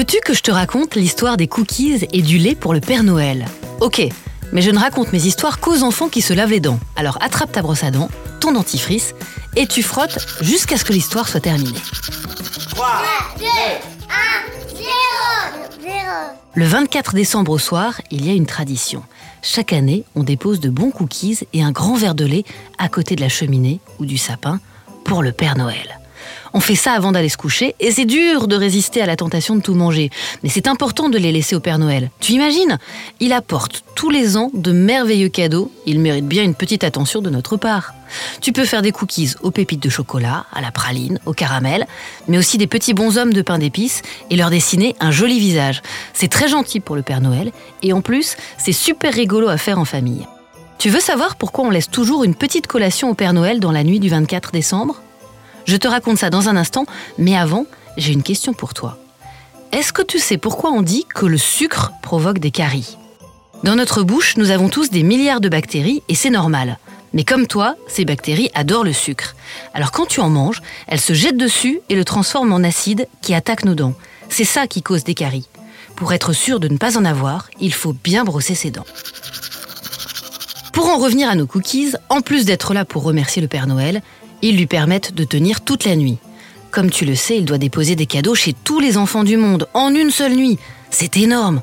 Veux-tu que je te raconte l'histoire des cookies et du lait pour le Père Noël? Ok, mais je ne raconte mes histoires qu'aux enfants qui se lavent les dents. Alors attrape ta brosse à dents, ton dentifrice, et tu frottes jusqu'à ce que l'histoire soit terminée. 3, 2, 1, 0, Le 24 décembre au soir, il y a une tradition. Chaque année, on dépose de bons cookies et un grand verre de lait à côté de la cheminée ou du sapin pour le Père Noël. On fait ça avant d'aller se coucher et c'est dur de résister à la tentation de tout manger. Mais c'est important de les laisser au Père Noël. Tu imagines? Il apporte tous les ans de merveilleux cadeaux. Il mérite bien une petite attention de notre part. Tu peux faire des cookies aux pépites de chocolat, à la praline, au caramel, mais aussi des petits bonshommes de pain d'épices et leur dessiner un joli visage. C'est très gentil pour le Père Noël et en plus, c'est super rigolo à faire en famille. Tu veux savoir pourquoi on laisse toujours une petite collation au Père Noël dans la nuit du 24 décembre? Je te raconte ça dans un instant, mais avant, j'ai une question pour toi. Est-ce que tu sais pourquoi on dit que le sucre provoque des caries? Dans notre bouche, nous avons tous des milliards de bactéries et c'est normal. Mais comme toi, ces bactéries adorent le sucre. Alors quand tu en manges, elles se jettent dessus et le transforment en acide qui attaque nos dents. C'est ça qui cause des caries. Pour être sûr de ne pas en avoir, il faut bien brosser ses dents. Pour en revenir à nos cookies, en plus d'être là pour remercier le Père Noël, ils lui permettent de tenir toute la nuit. Comme tu le sais, il doit déposer des cadeaux chez tous les enfants du monde en une seule nuit. C'est énorme.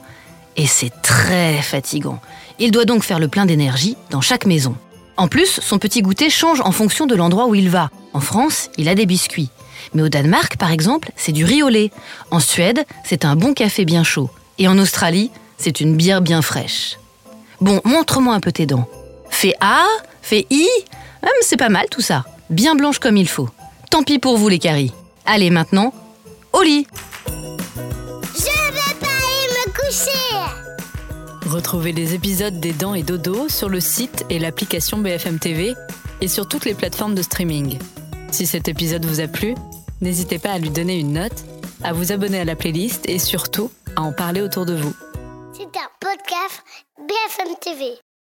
Et c'est très fatigant. Il doit donc faire le plein d'énergie dans chaque maison. En plus, son petit goûter change en fonction de l'endroit où il va. En France, il a des biscuits. Mais au Danemark, par exemple, c'est du riz au lait. En Suède, c'est un bon café bien chaud. Et en Australie, c'est une bière bien fraîche. Bon, montre-moi un peu tes dents. Fais A, fais I. Hum, c'est pas mal tout ça bien blanche comme il faut. Tant pis pour vous les caries. Allez maintenant, au lit Je vais pas aller me coucher Retrouvez les épisodes des Dents et Dodo sur le site et l'application BFM TV et sur toutes les plateformes de streaming. Si cet épisode vous a plu, n'hésitez pas à lui donner une note, à vous abonner à la playlist et surtout à en parler autour de vous. C'est un podcast BFM TV.